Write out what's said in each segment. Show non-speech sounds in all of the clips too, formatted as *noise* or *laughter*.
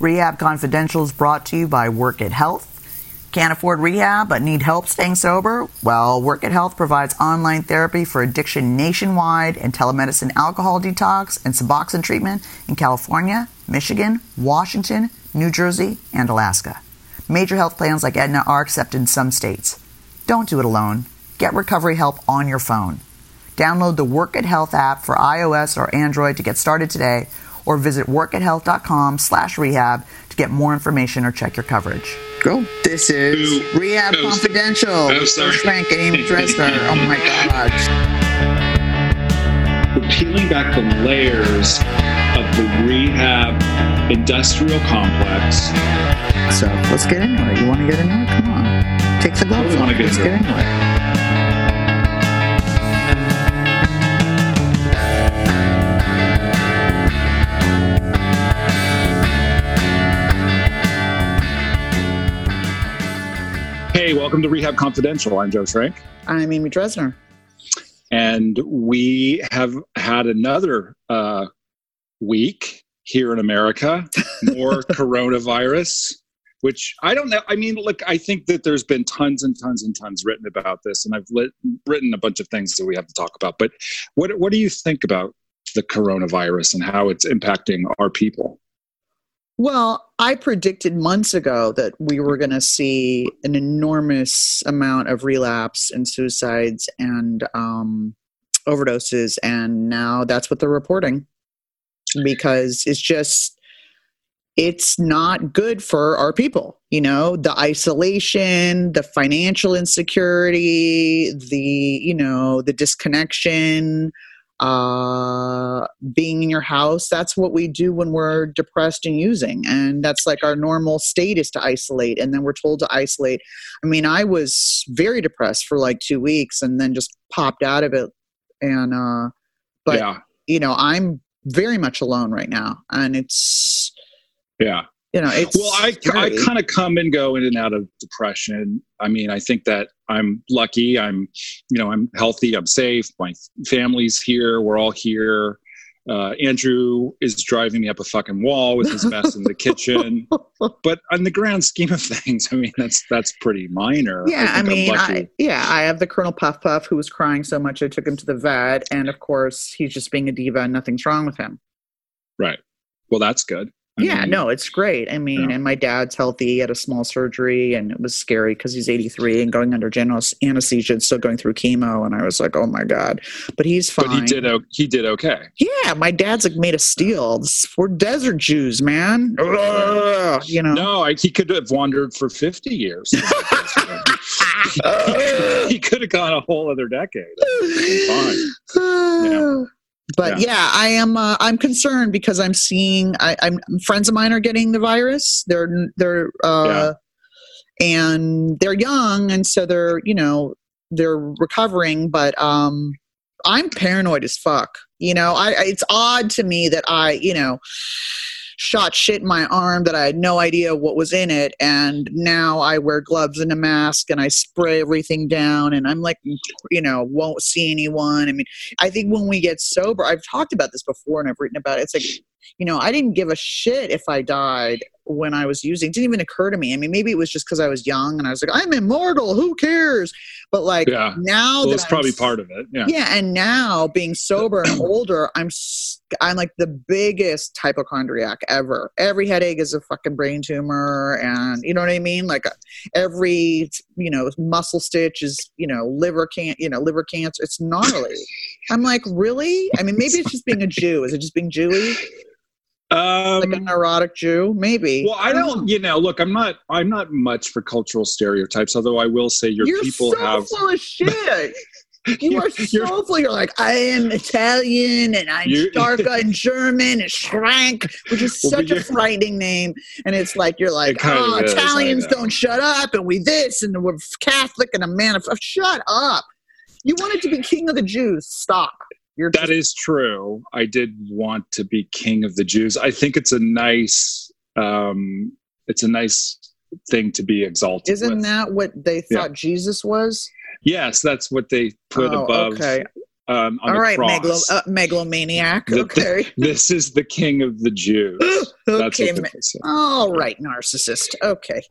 Rehab Confidential is brought to you by Work It Health. Can't afford rehab but need help staying sober? Well, Work It Health provides online therapy for addiction nationwide and telemedicine alcohol detox and Suboxone treatment in California, Michigan, Washington, New Jersey, and Alaska. Major health plans like Aetna are accepted in some states. Don't do it alone. Get recovery help on your phone. Download the Work It Health app for iOS or Android to get started today or visit workithealth.com slash rehab to get more information or check your coverage. Go. This is Ooh. Rehab s- Confidential. oh, sorry. Frank and Amy Dresner. Oh my God. We're peeling back the layers of the rehab industrial complex. So let's get into it. You want to get into it? Come on. Take the gloves Totally off. wanna get Let's into get it. into it. Hey, welcome to Rehab Confidential. I'm Joe Schrank. I'm Amy Dresner. And we have had another uh, week here in America, *laughs* more coronavirus, which I don't know. I mean, look, I think that there's been tons and tons and tons written about this, and I've lit, written a bunch of things that we have to talk about. But what, what do you think about the coronavirus and how it's impacting our people? Well, I predicted months ago that we were going to see an enormous amount of relapse and suicides and um, overdoses, and now that's what they're reporting. Because it's just it's not good for our people you know? The isolation the financial insecurity the you know the disconnection uh being in your house that's what we do when we're depressed and using. And that's like our normal state is to isolate and then we're told to isolate. I mean i was very depressed for like two weeks and then just popped out of it. And uh but yeah, you know i'm very much alone right now and it's yeah. You know it's Well, I, I kind of come and go in and out of depression. I mean, I think that I'm lucky. I'm, you know, I'm healthy. I'm safe. My family's here. We're all here. Uh, Andrew is driving me up a fucking wall with his mess in the kitchen. *laughs* But on the grand scheme of things, I mean, that's that's pretty minor. Yeah, I, I'm mean. I, yeah, I have the Colonel Puff Puff who was crying so much I took him to the vet, and of course he's just being a diva and nothing's wrong with him. right. Well, that's good. I yeah, mean, no, it's great. I mean, Yeah. and my dad's healthy. He had a small surgery, and it was scary because he's 83 and going under general anesthesia and still going through chemo. And I was like, oh my god, but he's fine. But he did. o- He did okay. Yeah, my dad's like made of steel. We're desert Jews, man. Ugh, you know. No, I, he could have wandered for 50 years. he *laughs* could have gone a whole other decade. Fine. *sighs* Yeah. But Yeah. yeah. I am. Uh, I'm concerned because I'm seeing. I, I'm friends of mine are getting the virus. They're they're uh, and they're young, and so they're you know they're recovering. But um, I'm paranoid as fuck. You know, I, I it's odd to me that I you know shot shit in my arm that I had no idea what was in it. And now I wear gloves and a mask and I spray everything down and I'm like, you know, won't see anyone. I mean, I think when we get sober, I've talked about this before and I've written about it. It's like, you know, I didn't give a shit if I died when I was using. It didn't even occur to me. I mean, maybe it was just because I was young and I was like, I'm immortal. Who cares? But like Yeah. now, Well, that it's probably part of it. Yeah. yeah, and now being sober and *clears throat* older, I'm I'm like the biggest hypochondriac ever. Every headache is a fucking brain tumor, and you know what I mean. Like uh, every you know muscle stitch is you know liver can you know liver cancer. It's gnarly. I'm like, really? I mean, maybe it's just being a Jew. Is it just being Jewy? Um, Like a neurotic Jew? Maybe. well, I don't. You know, look, I'm not. I'm not much for cultural stereotypes. Although I will say, your You're people so have. full of shit. *laughs* You are You're- so full. You're like, I am Italian and I'm Starka *laughs* and German and Schrank, which is Well, such a *laughs* frightening name. And it's like, you're like, oh, is, Italians don't shut up and we this and we're Catholic and a man of. Shut up. You wanted to be king of the Jews. Stop. You're That is true. I did want to be king of the Jews. I think it's a nice. Um, it's a nice thing to be exalted. Isn't with. that what they Yeah. thought Jesus was? Yes, that's what they put Oh, above okay. um, on All the right, megalo- uh, megalomaniac. The- Okay. *laughs* this is the king of the Jews. *gasps* That's okay. what me- they say. All right, narcissist. Okay.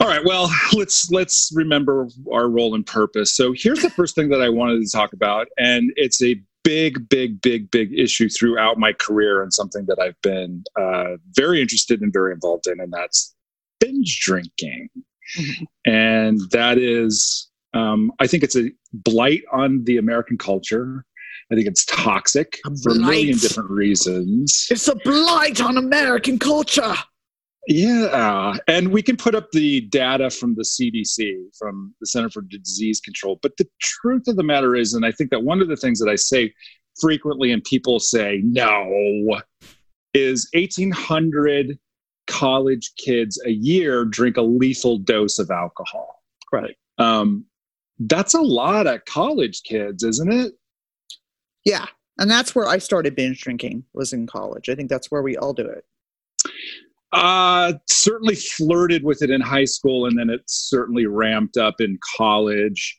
All right. Well, let's let's remember our role and purpose. So here's the first thing that I wanted to talk about, and it's a big, big, big, big issue throughout my career, and something that I've been uh, very interested and very involved in, and that's binge drinking. Mhm. And that is, um, I think it's a blight on the American culture. I think it's toxic for a million different reasons. It's a blight on American culture. Yeah, and we can put up the data from the CDC, from the Center for Disease Control. But the truth of the matter is, and I think that one of the things that I say frequently, and people say no, is 1,800 college kids a year drink a lethal dose of alcohol. Right. Um, that's a lot of college kids, isn't it? Yeah. And that's where I started binge drinking was in college. I think that's where we all do it. Uh, certainly flirted with it in high school, and then it certainly ramped up in college.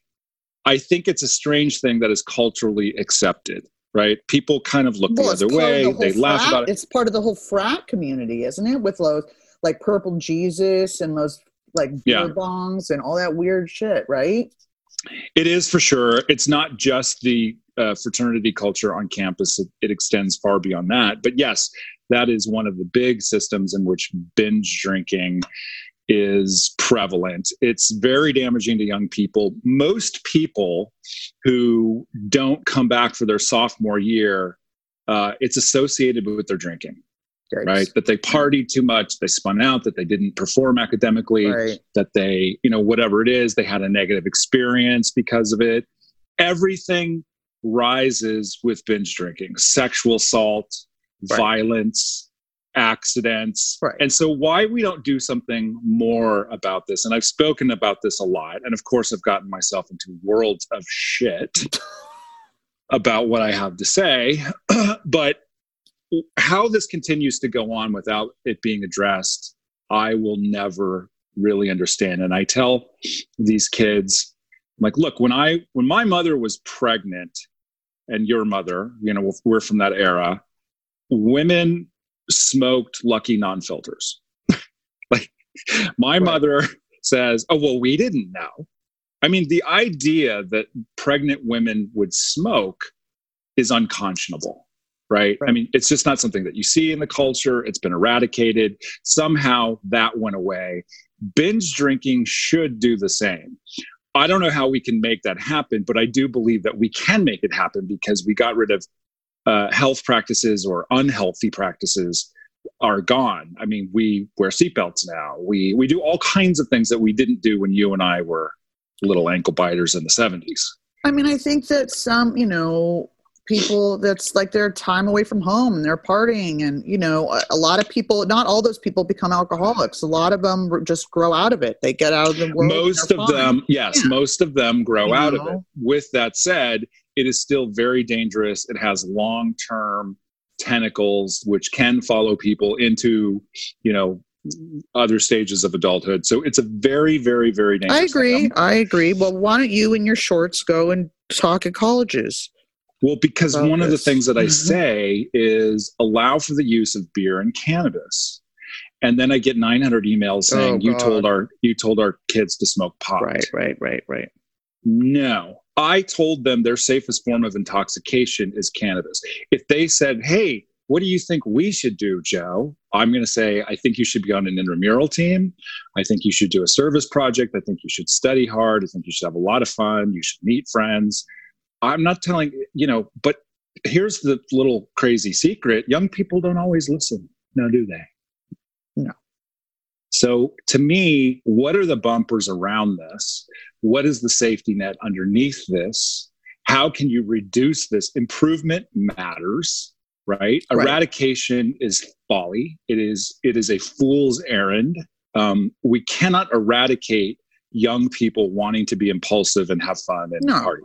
I think it's a strange thing that is culturally accepted, right? People kind of look Well, the other way, the they laugh about it. It's part of the whole frat community, isn't it? With those like purple Jesus and those like beer Yeah. bongs and all that weird shit, right? It is for sure. It's not just the uh, fraternity culture on campus, it, it extends far beyond that. But yes, that is one of the big systems in which binge drinking is prevalent. It's very damaging to young people. Most people who don't come back for their sophomore year, uh, it's associated with their drinking, Yikes. right? That they partied too much, they spun out, that they didn't perform academically Right. that they, you know, whatever it is, they had a negative experience because of it. Everything rises with binge drinking, sexual assault, Right. violence, accidents. Right. And so, why we don't do something more about this? And I've spoken about this a lot. And of course, I've gotten myself into worlds of shit *laughs* about what I have to say. *clears throat* but how this continues to go on without it being addressed, I will never really understand. And I tell these kids, like, look, when I when my mother was pregnant, and your mother, you know, we're from that era, women smoked Lucky non-filters. *laughs* like, my Right. mother says, "Oh well, we didn't know." I mean, the idea that pregnant women would smoke is unconscionable, right? I mean, it's just not something that you see in the culture. It's been eradicated. Somehow that went away. Binge drinking should do the same. I don't know how we can make that happen, but I do believe that we can make it happen because we got rid of uh, health practices or unhealthy practices are gone. I mean, we wear seatbelts now. We we do all kinds of things that we didn't do when you and I were little ankle biters in the seventies. I mean, I think that some, you know, people that's like their time away from home and they're partying and you know a, a lot of people not all those people become alcoholics a lot of them just grow out of it they get out of the world Most of fine. them, yes, Yeah. most of them grow You out of it. With that said, it is still very dangerous. It has long term tentacles which can follow people into, you know, other stages of adulthood. So it's a very, very, very dangerous. i agree I'm- i agree well why don't you and your shorts go and talk at colleges Well, because about one of the things that I Mhm. say is allow for the use of beer and cannabis. And then I get 900 emails saying Oh, you told our you told our kids to smoke pot. right right right right No. I told them their safest form of intoxication is cannabis. If they said, "Hey, what do you think we should do, Joe?" I'm going to say, "I think you should be on an intramural team. I think you should do a service project. I think you should study hard. I think you should have a lot of fun. You should meet friends." I'm not telling, you know, but here's the little crazy secret. Young people don't always listen. No, do they? No. So to me, what are the bumpers around this? What is the safety net underneath this? How can you reduce this? Improvement matters, right? Right. Eradication is folly. It is it is a fool's errand. Um, we cannot eradicate young people wanting to be impulsive and have fun and No. party.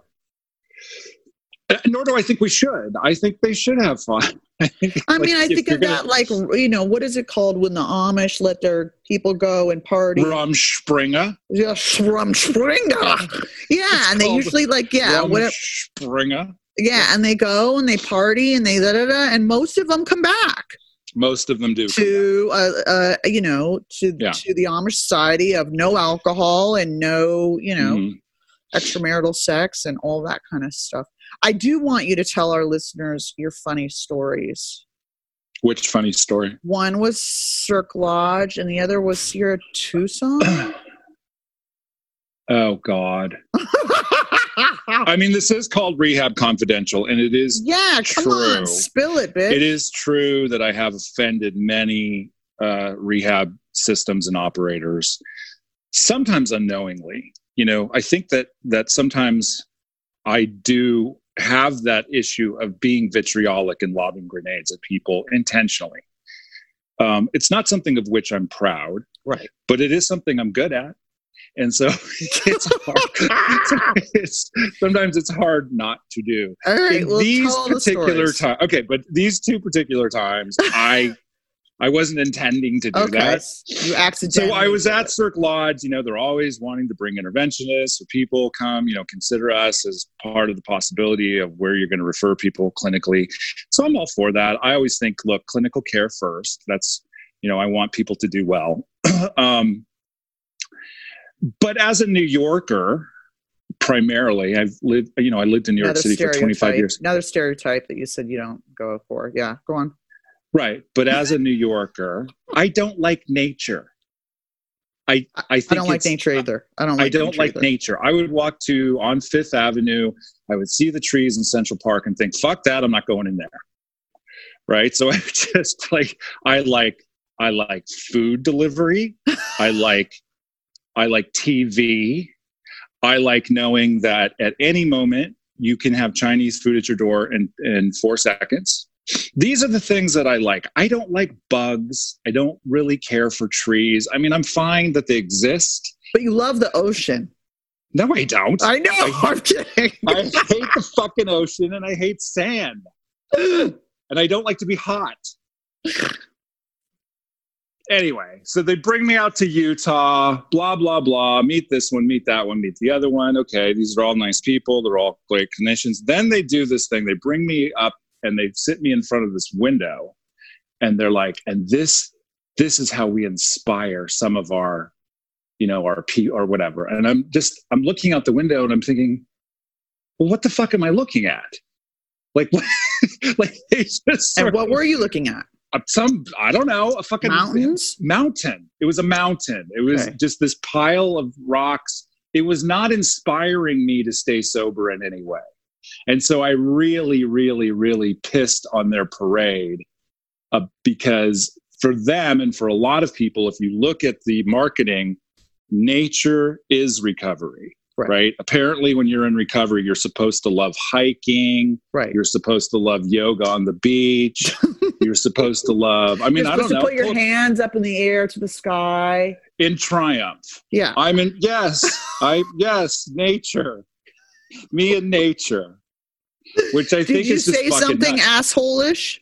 Uh, Nor do I think we should. I think they should have fun. *laughs* I, I mean, I *laughs* think of that like you know, what is it called when the Amish let their people go and party? Rumspringa. Yeah, Rumspringa. Yeah, It's and they usually like yeah, whatever. Rumspringa. Yeah, and they go and they party and they da da da, and most of them come back Most of them do. to uh, uh you know to Yeah. to the Amish society of no alcohol and no you know Mhm. extramarital sex and all that kind of stuff. I do want you to tell our listeners your funny stories. Which funny story? One was Cirque Lodge, and the other was Sierra Tucson. *clears throat* Oh God. I mean, this is called Rehab Confidential, and it is yeah, come on, spill it, bitch. it is true that I have offended many uh, rehab systems and operators, sometimes unknowingly. You know, I think that that sometimes I do have that issue of being vitriolic and lobbing grenades at people intentionally. Um, it's not something of which I'm proud, Right. But it is something I'm good at, and so *laughs* it's hard. *laughs* it's, sometimes it's hard not to do All right, in well, these the particular times okay but these two particular times i i wasn't intending to do Okay, that. You accidentally. so i was at cirque lodge you know they're always wanting to bring interventionists or people come you know consider us as part of the possibility of where you're going to refer people clinically. So i'm all for that. I always think look clinical care first. That's you know i want people to do well. *clears throat* Um, but as a new yorker primarily i've lived you know i lived in new york Another city for 25 years. Another stereotype that you said you don't go for. Yeah, go on. Right. But as a New Yorker, I don't like nature. I I think I don't like nature either. I don't like I don't nature like either. nature. I would walk to on Fifth Avenue. I would see the trees in Central Park and think, "Fuck that! I'm not going in there." Right. So *laughs* I just like I like I like food delivery. I *laughs* like I like TV. I like knowing that at any moment you can have Chinese food at your door in in four seconds. These are the things that I like. I don't like bugs. I don't really care for trees. I mean, I'm fine that they exist. But you love the ocean. No, I don't. I know. I- I'm kidding. *laughs* I hate the fucking ocean and I hate sand. *gasps* And I don't like to be hot. Anyway, so they bring me out to Utah, blah, blah, blah. Meet this one, meet that one, meet the other one. Okay, these are all nice people. They're all great clinicians. Then they do this thing. They bring me up and they sit me in front of this window and they're like, and this this is how we inspire some of our, you know, our P or whatever. And I'm just I'm looking out the window and I'm thinking, well, what the fuck am I looking at? Like, *laughs* like they just and what of- were you looking at? some I don't know a fucking Mountains? mountain. It was a mountain. It was Okay. just this pile of rocks. It was not inspiring me to stay sober in any way. And so I really, really, really pissed on their parade uh, because for them and for a lot of people, if you look at the marketing, nature is recovery. Right. Right. Apparently, when you're in recovery, you're supposed to love hiking. Right. You're supposed to love yoga on the beach. *laughs* you're supposed to love. I mean, I don't know. Put your hands up in the air to the sky. in triumph. Yeah. I'm in. Yes, I yes, nature. Me and nature, which I Did think you is just fucking something nuts. asshole-ish?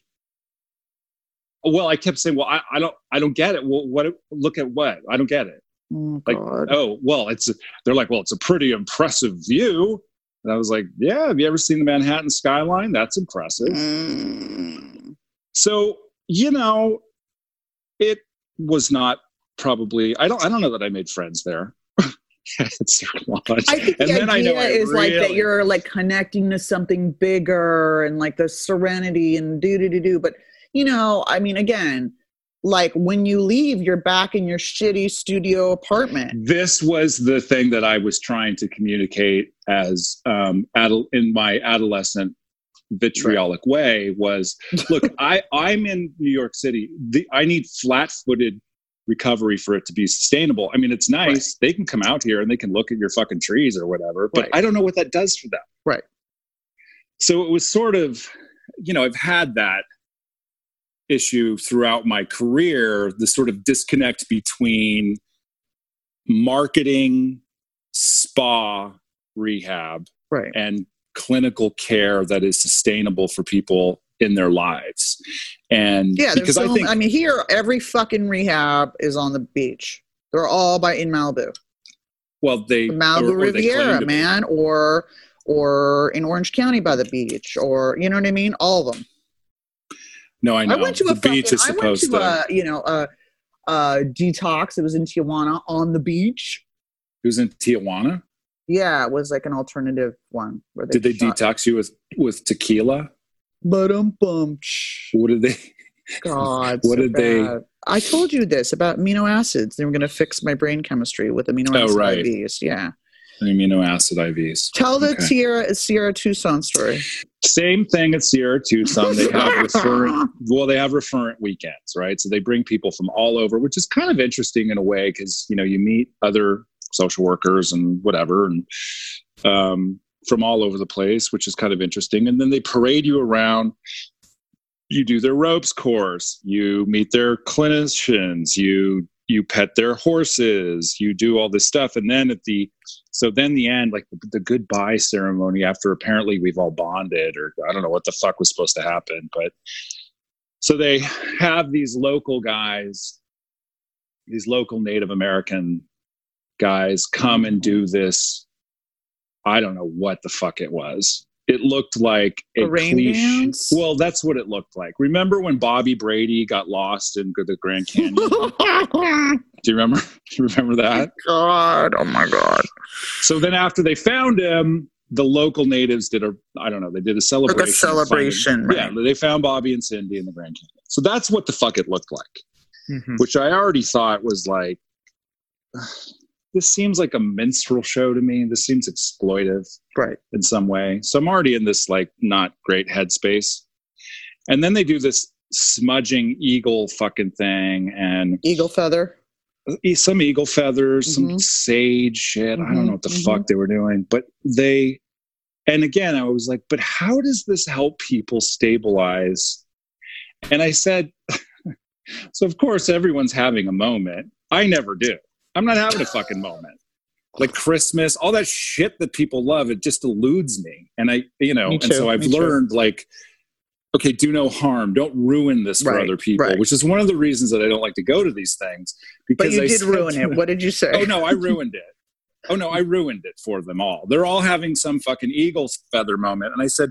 Well, I kept saying, well, I, I don't, I don't get it. Well, what? Look at what? I don't get it. Oh, Like, God. Oh, well, it's. They're like, well, it's a pretty impressive view. And I was like, yeah. Have you ever seen the Manhattan skyline? That's impressive. Mm. So you know, it was not probably. I don't. I don't know that I made friends there. *laughs* It's Lodge. I think the And then I know idea is like that you're like connecting to something bigger and like the serenity and do do do do. But you know, I mean, again, like when you leave, you're back in your shitty studio apartment. this was the thing that I was trying to communicate as um, adol- in my adolescent vitriolic way was look I I'm in New York City the, I need flat-footed recovery for it to be sustainable I mean it's nice they can come out here and they can look at your fucking trees or whatever but Right. I don't know what that does for them Right. so it was sort of you know I've had that issue throughout my career the sort of disconnect between marketing spa rehab Right. and clinical care that is sustainable for people in their lives and Yeah, because so, i think I mean, here every fucking rehab is on the beach. They're all by in Malibu, well they Malibu or- or they Riviera, be. man, or or in Orange County by the beach, or you know what I mean? All of them. No, I know. I went to the a beach fucking, is I went supposed to to. a you know a, a detox. It was in Tijuana on the beach. It was in Tijuana? Yeah, it was like an alternative one. Where Did they shot- detox you with with tequila? But um, bum. What did they? *laughs* God, What so did they- I told you this about amino acids. They were going to fix my brain chemistry with amino Oh, acid right. IVs. Yeah. Amino acid IVs. Tell the Okay. Sierra Sierra Tucson story. Same thing at Sierra Tucson. They have *laughs* referent. Well, they have referent weekends, right? So they bring people from all over, which is kind of interesting in a way because you know you meet other social workers and whatever, and um, from all over the place, which is kind of interesting. And then they parade you around. You do their ropes course. You meet their clinicians. You you pet their horses. You do all this stuff, and then at the so then the end, like the, the goodbye ceremony after apparently we've all bonded, or I don't know what the fuck was supposed to happen, but so they have these local guys, these local Native American guys come and do this. I don't know what the fuck it was. It looked like a, A rain cliche. Well, that's what it looked like. Remember when Bobby Brady got lost in the Grand Canyon? *laughs* Do you remember? *laughs* Do you remember that? God, oh my God. So then after they found him, the local natives did a I don't know, they did a celebration. Like a celebration, Yeah, they found Bobby and Cindy in the Grand Canyon. So that's what the fuck it looked like, Mhm. which I already thought was like this seems like a minstrel show to me. This seems exploitive Right. in some way. So I'm already in this like not great headspace. And then they do this smudging eagle fucking thing and Eagle feather. some eagle feathers, some Mhm. sage shit. I don't Mhm, know what the mhm. fuck they were doing, but they. And again, I was like, but how does this help people stabilize? And I said, *laughs* so of course everyone's having a moment. I never do. I'm not having a fucking moment. Like Christmas, all that shit that people love, it just eludes me. And I, you know, and so I've me too. learned like, okay, do no harm. Don't ruin this for Right, other people, right. which is one of the reasons that I don't like to go to these things. Because But you I did ruin it. What did you say? Oh no, I ruined it. Oh no, I ruined it for them all. They're all having some fucking eagle's feather moment, and I said,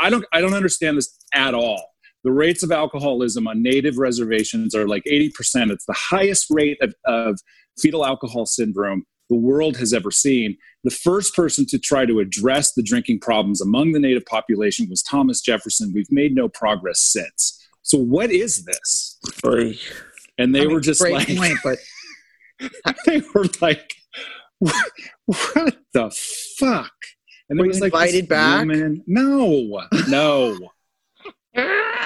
I don't, I don't understand this at all. The rates of alcoholism on native reservations are like eighty percent. It's the highest rate of, of fetal alcohol syndrome the world has ever seen. The first person to try to address the drinking problems among the native population was Thomas Jefferson. We've made no progress since. So what is this? And they I mean, were just like, point, but *laughs* they were like, what, what the fuck? And Were was you like invited back? woman- No, no.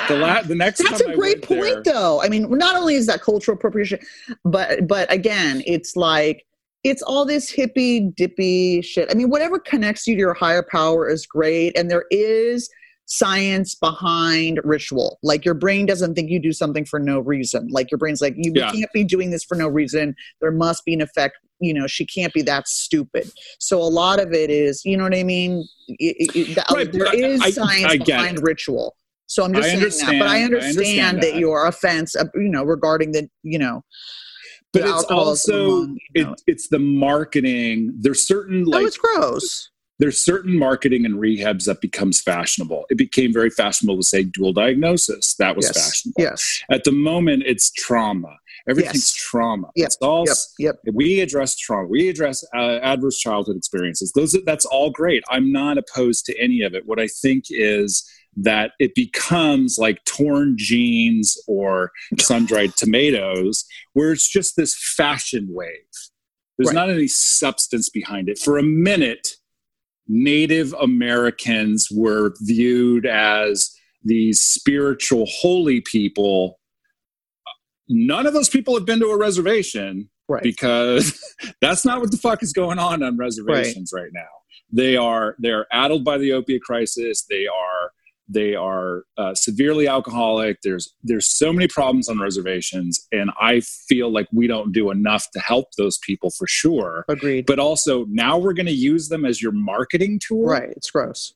The la- the next That's a I great point, there- though. I mean, not only is that cultural appropriation, but but again, it's like it's all this hippy dippy shit. I mean, whatever connects you to your higher power is great, and there is science behind ritual. Like your brain doesn't think you do something for no reason. Like your brain's like, you Yeah. can't be doing this for no reason. There must be an effect. You know, she can't be that stupid. So a lot of it is, you know what I mean. It- it- it- Right, there I- is science I get behind it. ritual. So I'm just I saying that, but understand- I I understand, that. that. your offense, uh, you know, regarding the, you know, But it's also among, you it, it's the marketing. There's certain no, like it's gross. there's certain marketing and rehabs that becomes fashionable. It became very fashionable to say dual diagnosis. That was yes. fashionable. Yes. At the moment, it's trauma. Everything's Yes. trauma. Yep, It's all Yep. Yep. we address trauma we address uh, adverse childhood experiences those that's all great i'm not opposed to any of it what i think is that it becomes like torn jeans or sun-dried tomatoes where it's just this fashion wave there's Right. not any substance behind it for a minute native americans were viewed as these spiritual holy people none of those people have been to a reservation Right. because *laughs* that's not what the fuck is going on on reservations right, now. They are they are addled by the opiate crisis. They are they are uh, severely alcoholic. There's there's so many problems on reservations, and I feel like we don't do enough to help those people for sure. Agreed. But also now we're going to use them as your marketing tool. right. It's gross.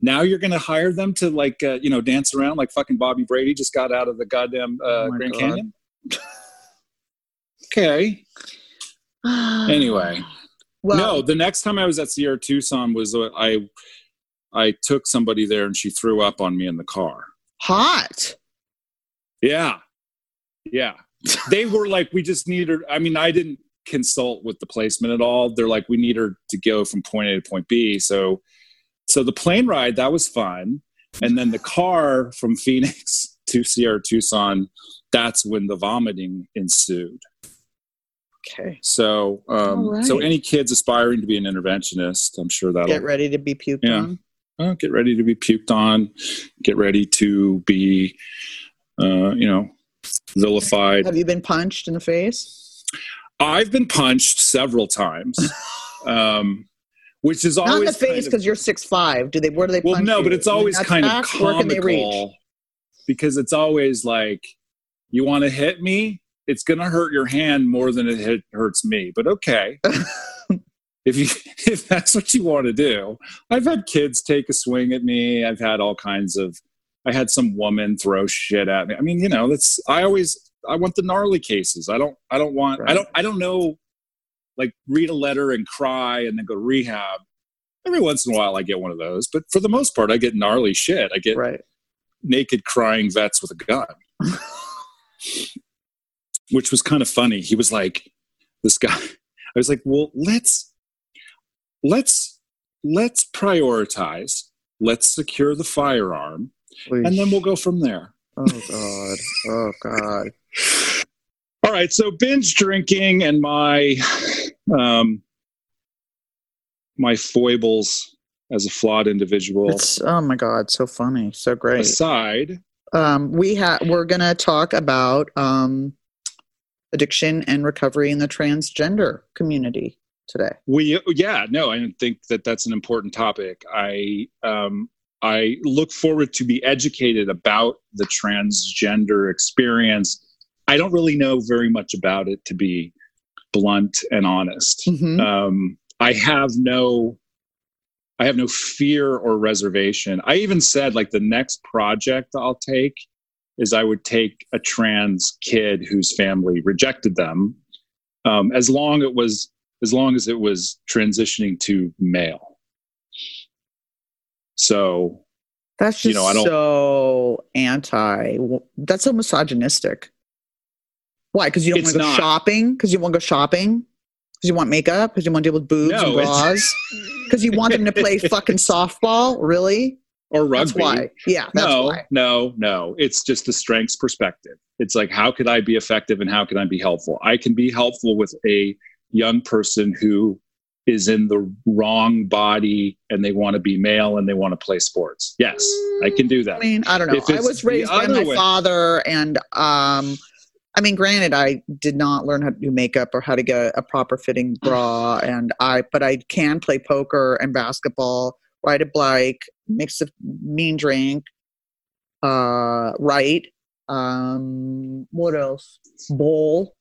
Now you're going to hire them to like uh, you know dance around like fucking Bobby Brady just got out of the goddamn uh, Oh Grand God. Canyon. okay. *sighs* Anyway, Well, no, the next time I was at Sierra Tucson was uh, I I took somebody there and she threw up on me in the car. hot. Yeah. Yeah. They were like, we just need her. I mean, I didn't consult with the placement at all. They're like, we need her to go from point A to point B. So so the plane ride, that was fun. And then the car from Phoenix *laughs* to Sierra Tucson, that's when the vomiting ensued. Okay. So um All so any kids aspiring to be an interventionist, I'm sure that'll Get ready to be puked Yeah. Uh, get ready to be puked on, get ready to be, uh, you know, vilified. Have you been punched in the face? I've been punched several times, *laughs* um, which is Not always in the face kind of- because you're six five. Do they? Where do they? well, no, you? but it's always kind of back? Where can they reach? comical because it's always like, you want to hit me, it's going to hurt your hand more than it hit, hurts me. But okay. *laughs* if you *laughs* if that's what you want to do. I've had kids take a swing at me. I've had all kinds of i had some woman throw shit at me. I mean you know that's i always i want the gnarly cases. I don't i don't want i don't i don't know like read a letter and cry and then go to rehab. Every once in a while i get one of those but for the most part i get gnarly shit. I get Right. naked crying vets with a gun. *laughs* Which was kind of funny. He was like this guy i was like well let's let's let's prioritize let's secure the firearm and then we'll go from there Oh God. Oh God. *laughs* all right so binge drinking and my um my foibles as a flawed individual It's oh my God. So funny. So great. aside um, we have we're gonna talk about um, addiction and recovery in the transgender community today. We yeah no I think that that's an important topic. I um, I look forward to be educated about the transgender experience. I don't really know very much about it to be blunt and honest. Mhm. Um, I have no I have no fear or reservation. I even said like the next project I'll take is I would take a trans kid whose family rejected them, um, as long it was as long as it was transitioning to male. So That's just You know, I don't- so anti. That's so misogynistic. Why? Because you don't want to go not. shopping? Because you want to go shopping? Because you want makeup? Because you want to deal with boobs No, and bras? *laughs* Because you want them to play fucking softball? Really? or rugby. That's why. Yeah, that's no, why. no, no. It's just the strengths perspective. It's like, how could I be effective and how can I be helpful? I can be helpful with a young person who is in the wrong body and they want to be male and they want to play sports. Yes, I can do that. I mean, I don't know. I was raised by my way- father, and um, I mean, granted, I did not learn how to do makeup or how to get a proper fitting bra, *sighs* and I, but I can play poker and basketball, ride a bike, mix a mean drink, uh, write. Um, what else? Bowl.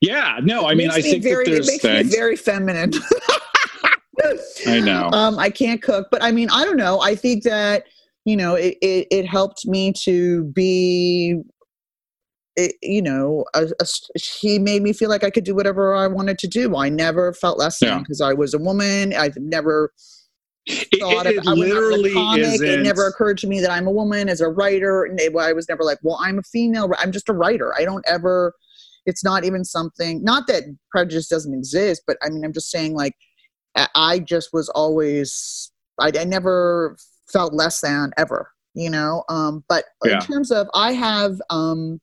Yeah, no, I mean, I think very, that it there's makes me very feminine. *laughs* I know. Um, I can't cook, but I mean, I don't know. I think that you know, it it, it helped me to be. It, you know, a, a he made me feel like I could do whatever I wanted to do. I never felt less than Yeah. because I was a woman. I've never It, thought it of. I went out with literally a comic. It never occurred to me that I'm a woman as a writer. I was never like, well, I'm a female. I'm just a writer. I don't ever. It's not even something. Not that prejudice doesn't exist, but I mean, I'm just saying, like, I- just was always. I, I never felt less than ever. You know. Um. But Yeah. in terms of, I have. Um.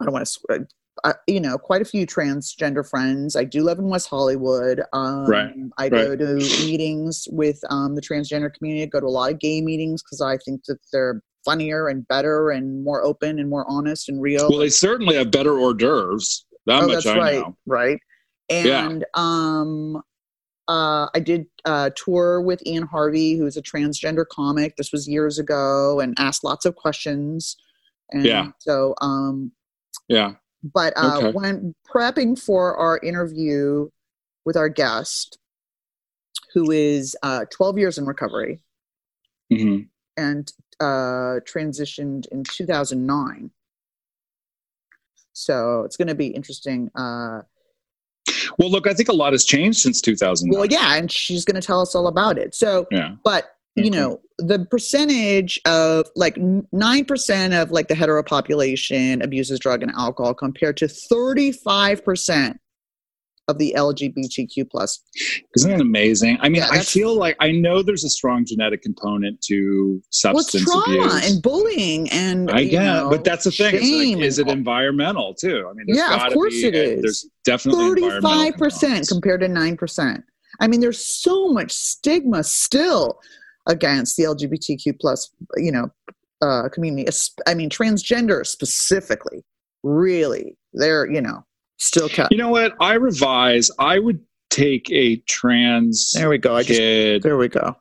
I don't want to. Uh, you know, quite a few transgender friends. I do live in West Hollywood. Um, Right, I go to meetings with um, the transgender community. I go to a lot of gay meetings because I think that they're funnier and better and more open and more honest and real. Well, they certainly have better hors d'oeuvres. That oh, much that's I right, know. right. Yeah. And um, uh, I did a tour with Ian Harvey, who's a transgender comic. This was years ago, and asked lots of questions. And Yeah. So um, Yeah. but uh, Okay. when prepping for our interview with our guest, who is uh, 12 years in recovery hmm and uh, transitioned in 2009, So it's going to be interesting. Uh, Well, look, I think a lot has changed since 2009. well, yeah, and she's going to tell us all about it. So, yeah. but you know, the percentage of like nine percent of like the hetero population abuses drug and alcohol, compared to thirty-five percent of the LGBTQ plus. Isn't that amazing? I mean, Yeah, I feel like I know there's a strong genetic component to Well, substance trauma abuse. and bullying and I get, know, but that's the thing. Like, is it environmental too? I mean, there's Yeah, of course be, it is. There's definitely Thirty-five percent compared to nine percent. I mean, there's so much stigma still against the LGBTQ plus, you know, uh, community. I mean, transgender specifically. Really, they're you know still cut. You know what? I revise. I would take a trans There we go. I just there we go.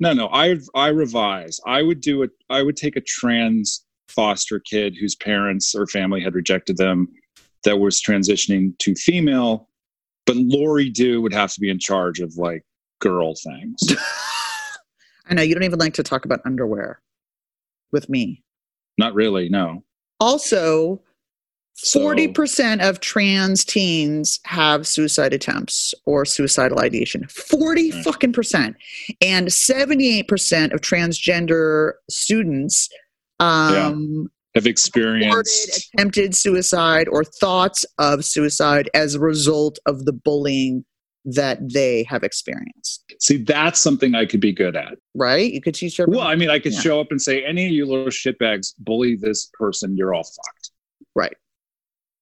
No, no. I I revise. I would do it. I would take a trans foster kid whose parents or family had rejected them, that was transitioning to female. But Lori Do would have to be in charge of like girl things. *laughs* I know you don't even like to talk about underwear with me. Not really. No. Also, So- forty percent of trans teens have suicide attempts or suicidal ideation. Forty Right. fucking percent, and seventy-eight percent of transgender students um, Have experienced. attempted suicide or thoughts of suicide as a result of the bullying that they have experienced. See, that's something I could be good at. Right? You could teach everyone. Well, I mean, I could Yeah. show up and say, any of you little shitbags bully this person, you're all fucked. right.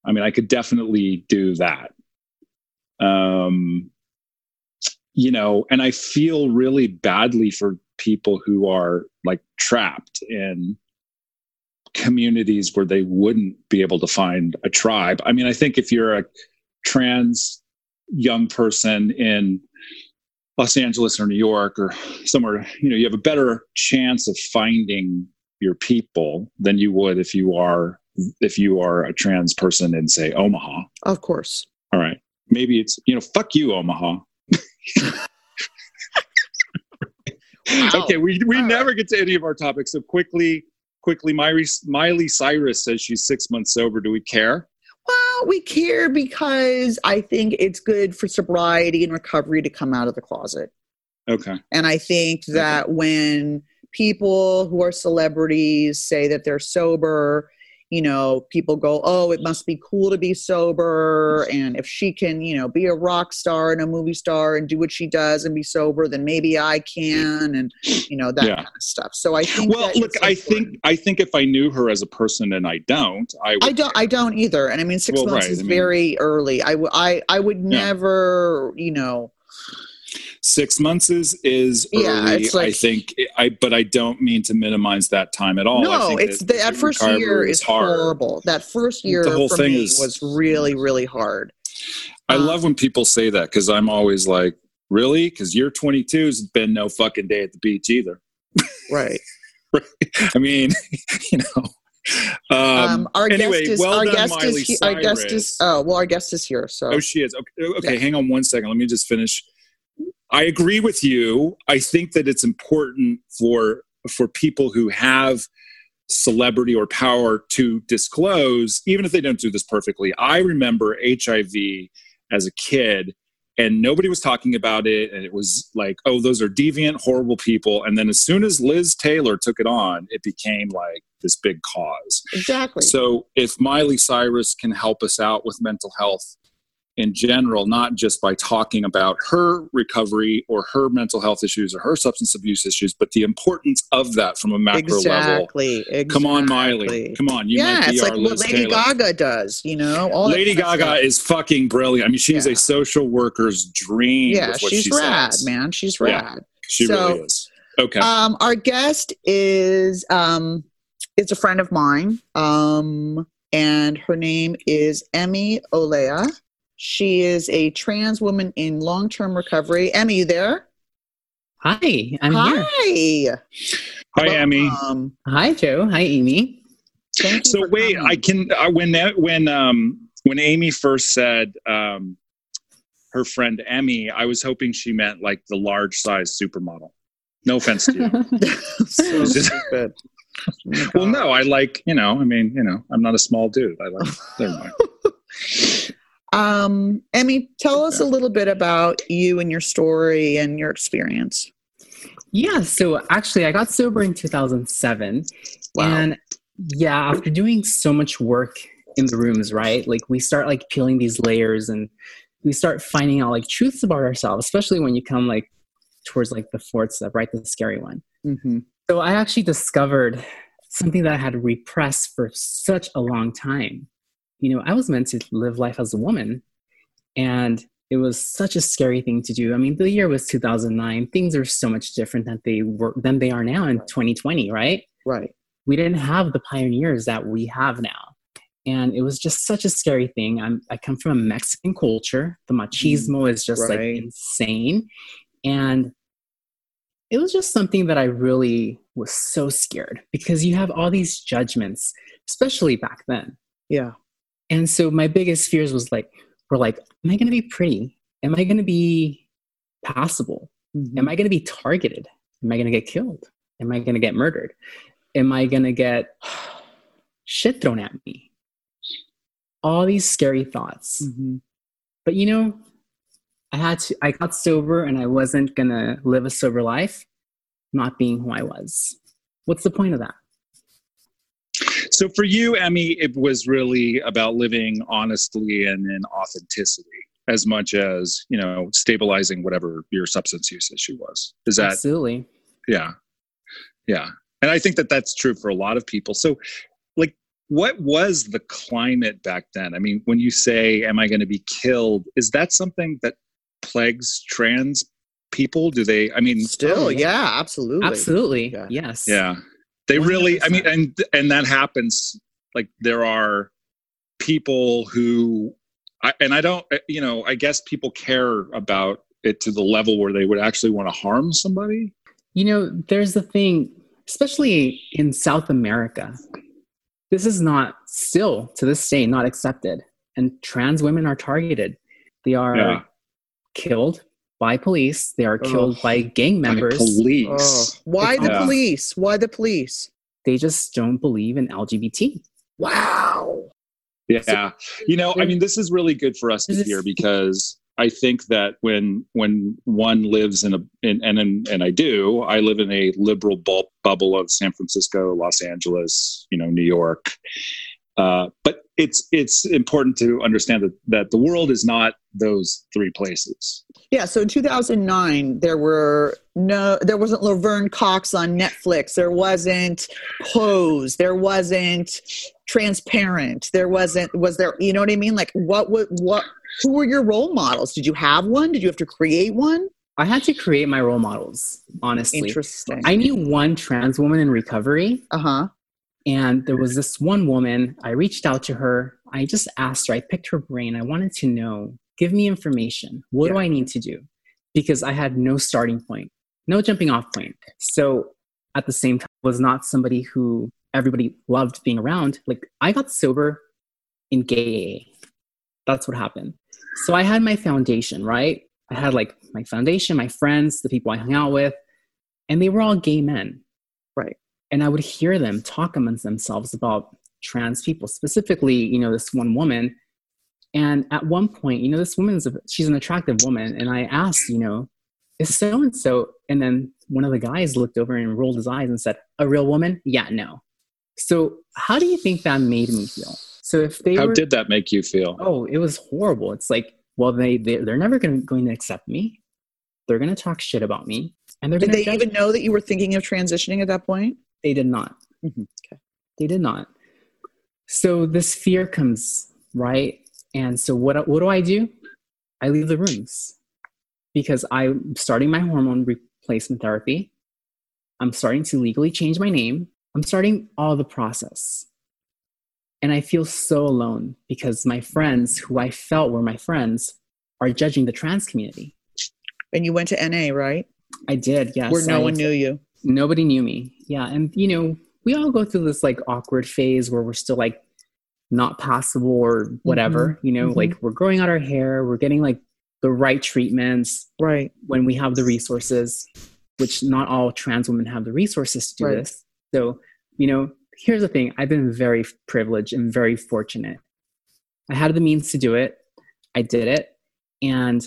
I mean, I could definitely do that. Um, you know, and I feel really badly for people who are like trapped in communities where they wouldn't be able to find a tribe. I mean, I think if you're a trans young person in Los Angeles or New York or somewhere, you know, you have a better chance of finding your people than you would if you are if you are a trans person in say Omaha. Of course. All right. Maybe it's, you know, fuck you, Omaha. Okay, we, we All never get to any of our topics. So quickly, quickly, Miley, Miley Cyrus says she's six months sober. Do we care? Well, we care because I think it's good for sobriety and recovery to come out of the closet. Okay. And I think that when people who are celebrities say that they're sober, you know, people go, oh, it must be cool to be sober. And if she can, you know, be a rock star and a movie star and do what she does and be sober, then maybe I can. And, you know, that Yeah. kind of stuff. So I think. Well, look, I important. think I think if I knew her as a person and I don't, I would I don't. I don't either. And I mean, six Well, months right, is I mean- very early. I, w- I, I would Yeah. never, you know, six months is is early. Yeah, it's I think I, but I don't mean to minimize that time at all. I no, it's that the, that first year is horrible. That first year The whole for thing me is- was really, really hard. I Um, love when people say that because I'm always like, really? Because year 22 has been no fucking day at the beach either. Right. *laughs* I mean, *laughs* you know. Um, Um, our anyway, guest is well our done, guest Miley is he, our guest is oh well our guest is here. So Oh, she is. Okay, okay Yeah. hang on one second. Let me just finish. I agree with you. I think that it's important for for people who have celebrity or power to disclose, even if they don't do this perfectly. I remember HIV as a kid, and nobody was talking about it, and it was like, oh, those are deviant, horrible people. And then as soon as Liz Taylor took it on, it became like this big cause. exactly. So if Miley Cyrus can help us out with mental health in general, not just by talking about her recovery or her mental health issues or her substance abuse issues, but the importance of that from a macro level. exactly. exactly. Come on, Miley. Come on. You yeah, might be it's our like what Lady Taylor. Gaga does. You know, all Lady Gaga stuff. is fucking brilliant. I mean, she's Yeah. a social worker's dream. yeah, with what she's she rad, says. man. She's Yeah. rad. She So- really is. Okay. Um, our guest is um, is a friend of mine, um, and her name is Emmy Olea. She is a trans woman in long term recovery. Emmy, you there? Hi, I'm here. Hi. Hi, Emmy. Um, Hi, Joe. Hi, Amy. so wait coming. i can uh, when that when um when amy first said um her friend emmy i was hoping she meant like the large size supermodel no offense to you *laughs* so stupid. Well, no, I like you know. I mean, you know, I'm not a small dude. I like. never mind. *laughs* Um, Emmy, tell us a little bit about you and your story and your experience. Yeah, so actually, I got sober in 2007. Wow. And yeah, after doing so much work in the rooms, right? Like we start like peeling these layers and we start finding out like truths about ourselves, especially when you come like towards like the fourth step, right? The scary one. Mm-hmm. So I actually discovered something that I had repressed for such a long time. You know, I was meant to live life as a woman, and it was such a scary thing to do. I mean, the year was 2009. Things are so much different than they were than they are now in 2020, right? Right. We didn't have the pioneers that we have now. And it was just such a scary thing. I'm, I come from a Mexican culture. The machismo mm, is just right. like insane. And it was just something that I really was so scared because you have all these judgments, especially back then. Yeah. And so my biggest fears was like, were like, am I going to be pretty? Am I going to be passable? Mhm. Am I going to be targeted? Am I going to get killed? Am I going to get murdered? Am I going to get *sighs* shit thrown at me? All these scary thoughts. Mhm. But you know, I had to, I got sober and I wasn't going to live a sober life not being who I was. What's the point of that? So for you, Emmy, it was really about living honestly and in authenticity as much as, you know, stabilizing whatever your substance use issue was. Is that, Absolutely. yeah. Yeah. And I think that that's true for a lot of people. So, like, what was the climate back then? I mean, when you say, Am I going to be killed? Is that something that plagues trans people? Do they, I mean, Still, Oh, yeah, absolutely. Absolutely. Yeah. Yes. yeah they really i mean and and that happens like there are people who I, and i don't uh, you know i guess people care about it to the level where they would actually want to harm somebody You know, there's the thing, especially in South America, this is not still to this day not accepted. And trans women are targeted. They are Yeah. killed by police, they are killed Ugh. by gang By members. police Oh, why the Yeah. police? Why the police? They just don't believe in LGBT. Wow. yeah you know i mean this is really good for us to hear because i think that when when one lives in a in, and and and i do i live in a liberal bu- bubble of san francisco los angeles you know new york uh, but it's it's important to understand that that the world is not those three places Yeah, so in 2009 there were no there wasn't Laverne Cox on Netflix. There wasn't Pose. There wasn't Transparent. There wasn't was there you know what I mean? Like what would what who were your role models? Did you have one? Did you have to create one? I had to create my role models, honestly. Interesting. I knew one trans woman in recovery, uh-huh. And there was this one woman. I reached out to her. I just asked her, I picked her brain. I wanted to know, give me information. What do I need to do? Because I had no starting point, no jumping off point. So at the same time, was not somebody who everybody loved being around. Like I got sober in gay That's what happened. So I had my foundation, right? I had like my foundation, my friends, the people I hung out with, and they were all gay men. Right. And I would hear them talk amongst themselves about trans people, specifically, you know, this one woman. And at one point, you know, this woman's a, she's an attractive woman, and I asked, you know, is so and so, and then one of the guys looked over and rolled his eyes and said, "A real woman? Yeah, no." So how do you think that made me feel? So if they how were, did that make you feel oh, it was horrible. It's like, well, they, they they're never going going to accept me. They're going to talk shit about me, and they're Did going to they even know that you were thinking of transitioning at that point? They did not. Mhm. Okay. They did not. So this fear comes, right? And so what what do I do? I leave the rooms because I'm starting my hormone replacement therapy. I'm starting to legally change my name. I'm starting all the process. And I feel so alone because my friends, who I felt were my friends, are judging the trans community. And you went to NA, right? I did, yes. Where no I- one knew you. nobody knew me yeah and you know we all go through this like awkward phase where we're still like not passable or whatever you know mhm. like we're growing out our hair we're getting like the right treatments Right. when we have the resources which not all trans women have the resources to do Right. this so you know, here's the thing I've been very privileged and very fortunate. I had the means to do it, I did it, and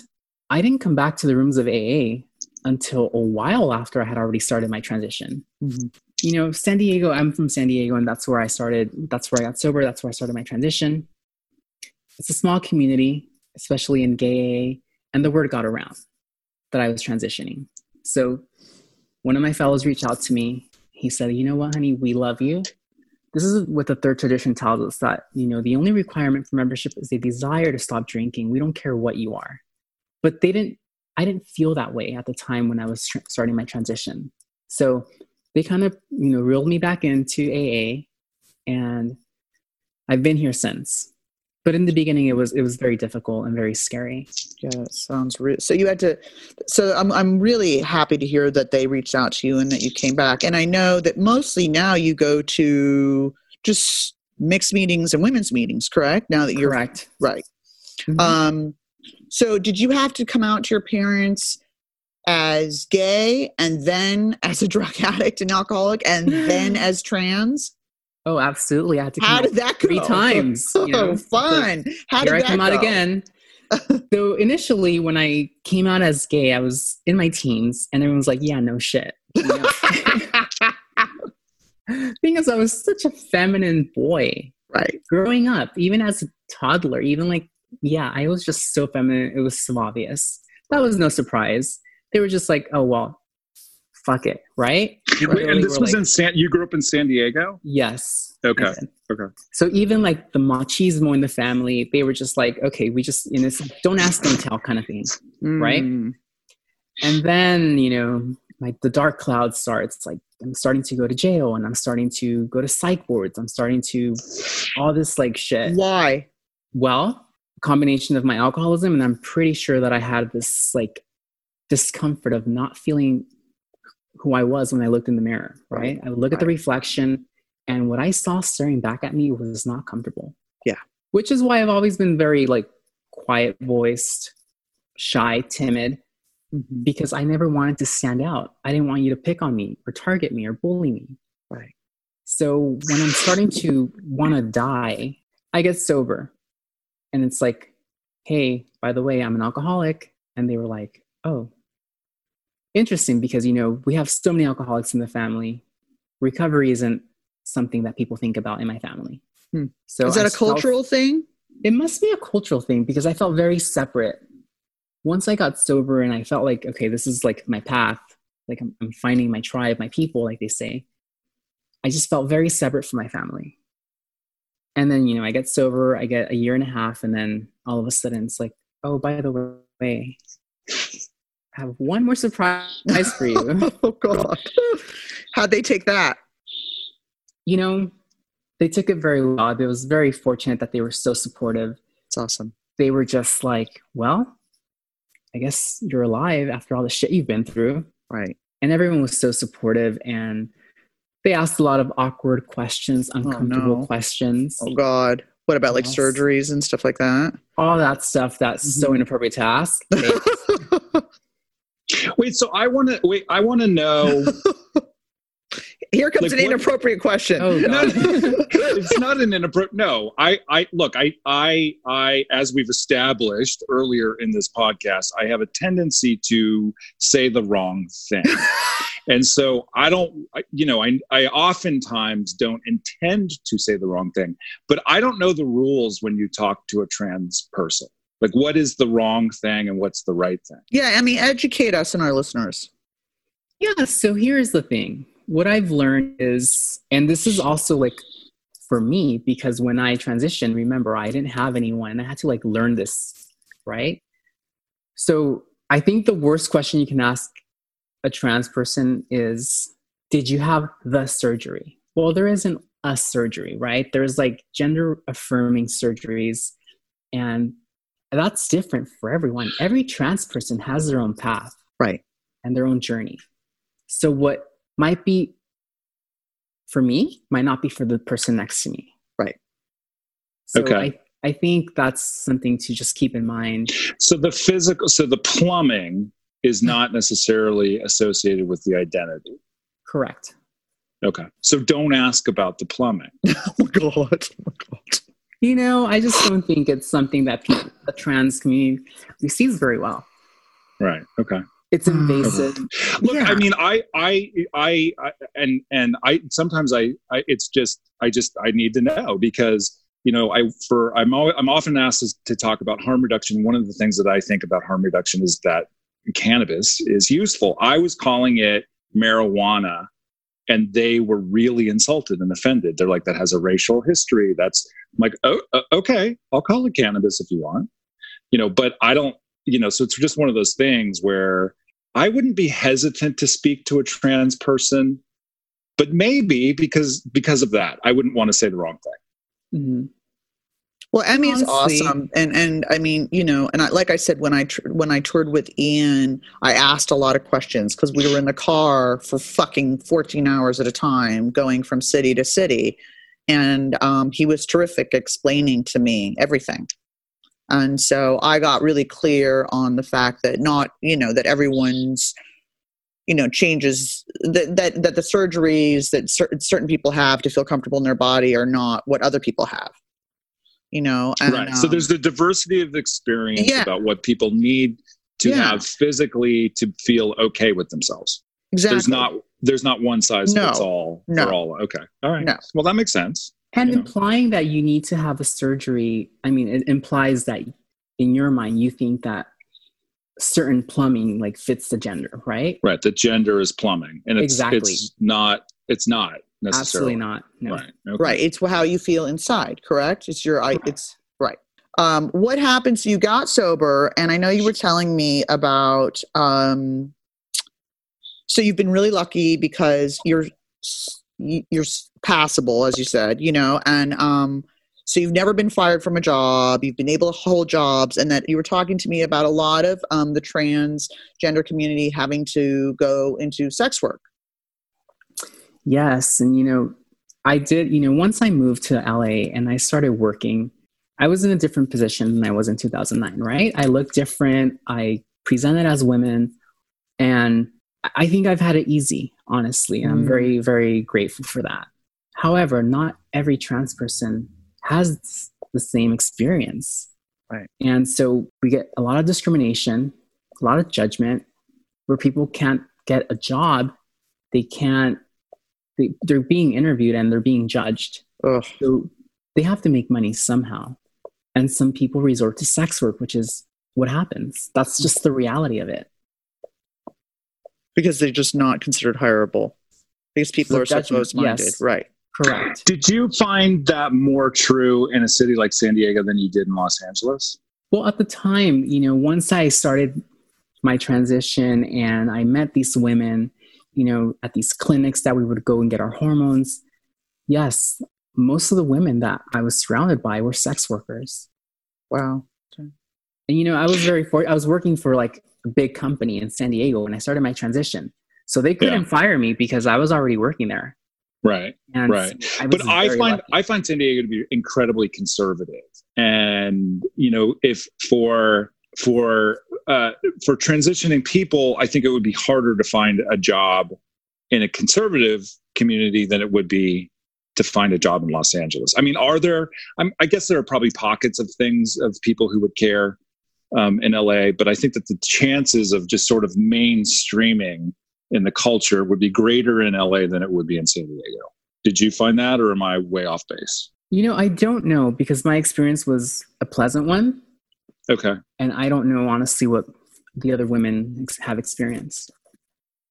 I didn't come back to the rooms of AA until a while after I had already started my transition. Mhm. You know, San Diego, I'm from San Diego, and that's where I started. That's where I got sober. That's where I started my transition. It's a small community, especially in gay and the word got around that I was transitioning. So one of my fellows reached out to me. He said, You know what, honey, we love you. This is what the third tradition tells us that, you know, the only requirement for membership is a desire to stop drinking. We don't care what you are. But they didn't, I didn't feel that way at the time when I was tr- starting my transition. So they kind of, you know, reeled me back into AA and I've been here since. But in the beginning, it was it was very difficult and very scary. Yeah, it sounds real. So you had to. So I'm I'm really happy to hear that they reached out to you and that you came back. And I know that mostly now you go to just mixed meetings and women's meetings, correct? Now that you're Correct. right. Mhm. Um, so did you have to come out to your parents as gay and then as a drug *laughs* addict and alcoholic and then *laughs* as trans? oh, absolutely. I had to come How out did that go? three times. *laughs* You know? Oh, fun. How did I that come out again. so initially, when I came out as gay, I was in my teens, and everyone was like, "Yeah, no shit." You know? Thing is, I was such a feminine boy right. growing up, even as a toddler. Even like, yeah, I was just so feminine. It was so obvious. That was no surprise. They were just like, "Oh well, fuck it," right? Wait, and this was like, in San. You grew up in San Diego. yes. Okay. Okay. So even like the machismo in the family, they were just like, okay, we just, you know, don't ask, don't tell kind of thing. Right? Mm, And then, you know, like the dark cloud starts. It's like I'm starting to go to jail and I'm starting to go to psych wards. I'm starting to all this like shit. Why? Well, combination of my alcoholism and I'm pretty sure that I had this like discomfort of not feeling who I was when I looked in the mirror, right? I would look at the reflection and what I saw staring back at me was not comfortable. Yeah. Which is why I've always been very like quiet voiced, shy, timid Mhm. because I never wanted to stand out. I didn't want you to pick on me or target me or bully me. Right. So when I'm starting to want to die, I get sober. And it's like, hey, by the way, I'm an alcoholic. And they were like, oh, interesting because, you know, we have so many alcoholics in the family. Recovery isn't something that people think about in my family. Hmm. So Is that I a felt- cultural thing? it must be a cultural thing because I felt very separate. Once I got sober and I felt like, okay, this is like my path, like I'm, I'm finding my tribe, my people, like they say, I just felt very separate from my family. And then, you know, I get sober, I get a year and a half, and then all of a sudden it's like, oh, by the way, I have one more surprise for you. *laughs* oh God. How'd they take that? you know, they took it very well. I was very fortunate that they were so supportive. It's awesome. they were just like, well, I guess you're alive after all the shit you've been through. Right. And everyone was so supportive and they asked a lot of awkward questions, uncomfortable no. questions, Oh God. What about like Yes. surgeries and stuff like that? all that stuff that's so Mhm. inappropriate to ask. *laughs* Wait. So I want to wait. I want to know. *laughs* Here comes Like an what- inappropriate question. oh, No, *laughs* it's not an inappropriate. No, I, I look, I, I, I, as we've established earlier in this podcast, I have a tendency to say the wrong thing, and so I don't, I- you know, I, I oftentimes don't intend to say the wrong thing, but I don't know the rules when you talk to a trans person. Like, what is the wrong thing and what's the right thing? yeah, I mean, educate us and our listeners. Yeah, so here's the thing. What I've learned is, and this is also like for me, because when I transitioned, remember, I didn't have anyone and I had to like learn this, right? So I think the worst question you can ask a trans person is Did you have the surgery? Well, there isn't a surgery, right? There's like gender affirming surgeries, and that's different for everyone. Every trans person has their own path Right. and their own journey. So what might be for me might not be for the person next to me. Right. So Okay. I, I think that's something to just keep in mind. So the physical, so the plumbing is not necessarily associated with the identity. Correct. Okay. So don't ask about the plumbing. *laughs* oh God. Oh God. You know, I just don't think it's something that people, the trans community receives very well. Right. Okay. It's invasive. Look, Yeah. I mean, I, I, I, I, and and I sometimes I, I, it's just, I just, I need to know because you know, I for I'm always, I'm often asked to- to talk about harm reduction. One of the things that I think about harm reduction is that cannabis is useful. I was calling it marijuana, and they were really insulted and offended. They're like, that has a racial history. That's I'm like, oh, uh, okay, I'll call it cannabis if you want, you know, but I don't, you know, so it's just one of those things where I wouldn't be hesitant to speak to a trans person, but maybe because because of that, I wouldn't want to say the wrong thing. Mhm. Well, Emmy's awesome, and and I mean, you know, and I, like I said when I tr- when I toured with Ian, I asked a lot of questions because we were in the car for fucking fourteen hours at a time, going from city to city, and um, he was terrific explaining to me everything, and so I got really clear on the fact that not, you know, that everyone's you know changes that that, that the surgeries that cer- certain people have to feel comfortable in their body are not what other people have you know and, right. so um, there's the diversity of experience Yeah. about what people need to Yeah. have physically to feel okay with themselves. exactly There's not there's not one size No. fits all No. for all. Okay. All right. No. Well, that makes sense. And you know. implying that you need to have a surgery, I mean, it implies that in your mind you think that certain plumbing like fits the gender, right? Right. The gender is plumbing, and it's Exactly. it's not it's not necessarily Absolutely not. No. Right. Okay. right it's how you feel inside correct it's your I it's right um what happens? you got sober and i know you were telling me about um so you've been really lucky because you're you- you're passable as you said you know and um so you've never been fired from a job you've been able to hold jobs and that you were talking to me about a lot of um, the transgender community having to go into sex work Yes, and you know, I did. You know, once I moved to LA and I started working, I was in a different position than I was in 2009. Right? I looked different. I presented as women, and I- think I've had it easy, honestly, and I'm Mm. very, very grateful for that. However, not every trans person has the same experience, Right. And so we get a lot of discrimination, a lot of judgment, where people can't get a job, they can't they, they're being interviewed and they're being judged. Ugh. So they have to make money somehow. And some people resort to sex work, which is what happens. That's just the reality of it. because they're just not considered hireable because people The are so judgment, close-minded yes. right Correct. Did you find that more true in a city like San Diego than you did in Los Angeles? Well, at the time, you know, once I started my transition and I met these women, you know, at these clinics that we would go and get our hormones, yes, most of the women that I was surrounded by were sex workers. wow And you know, I was very for I was working for like a big company in San Diego when I started my transition. So they couldn't Yeah. fire me because I was already working there. Right. And Right. I but I find lucky. I find San Diego to be incredibly conservative, and you know, if for for uh, for transitioning people, I think it would be harder to find a job in a conservative community than it would be to find a job in Los Angeles. I mean, are there? I'm, I guess there are probably pockets of things of people who would care um, in LA, but I think that the chances of just sort of mainstreaming in the culture would be greater in LA than it would be in San Diego. Did you find that, or am I way off base? you know, I don't know because my experience was a pleasant one. Okay, and I don't know honestly what the other women ex- have experienced.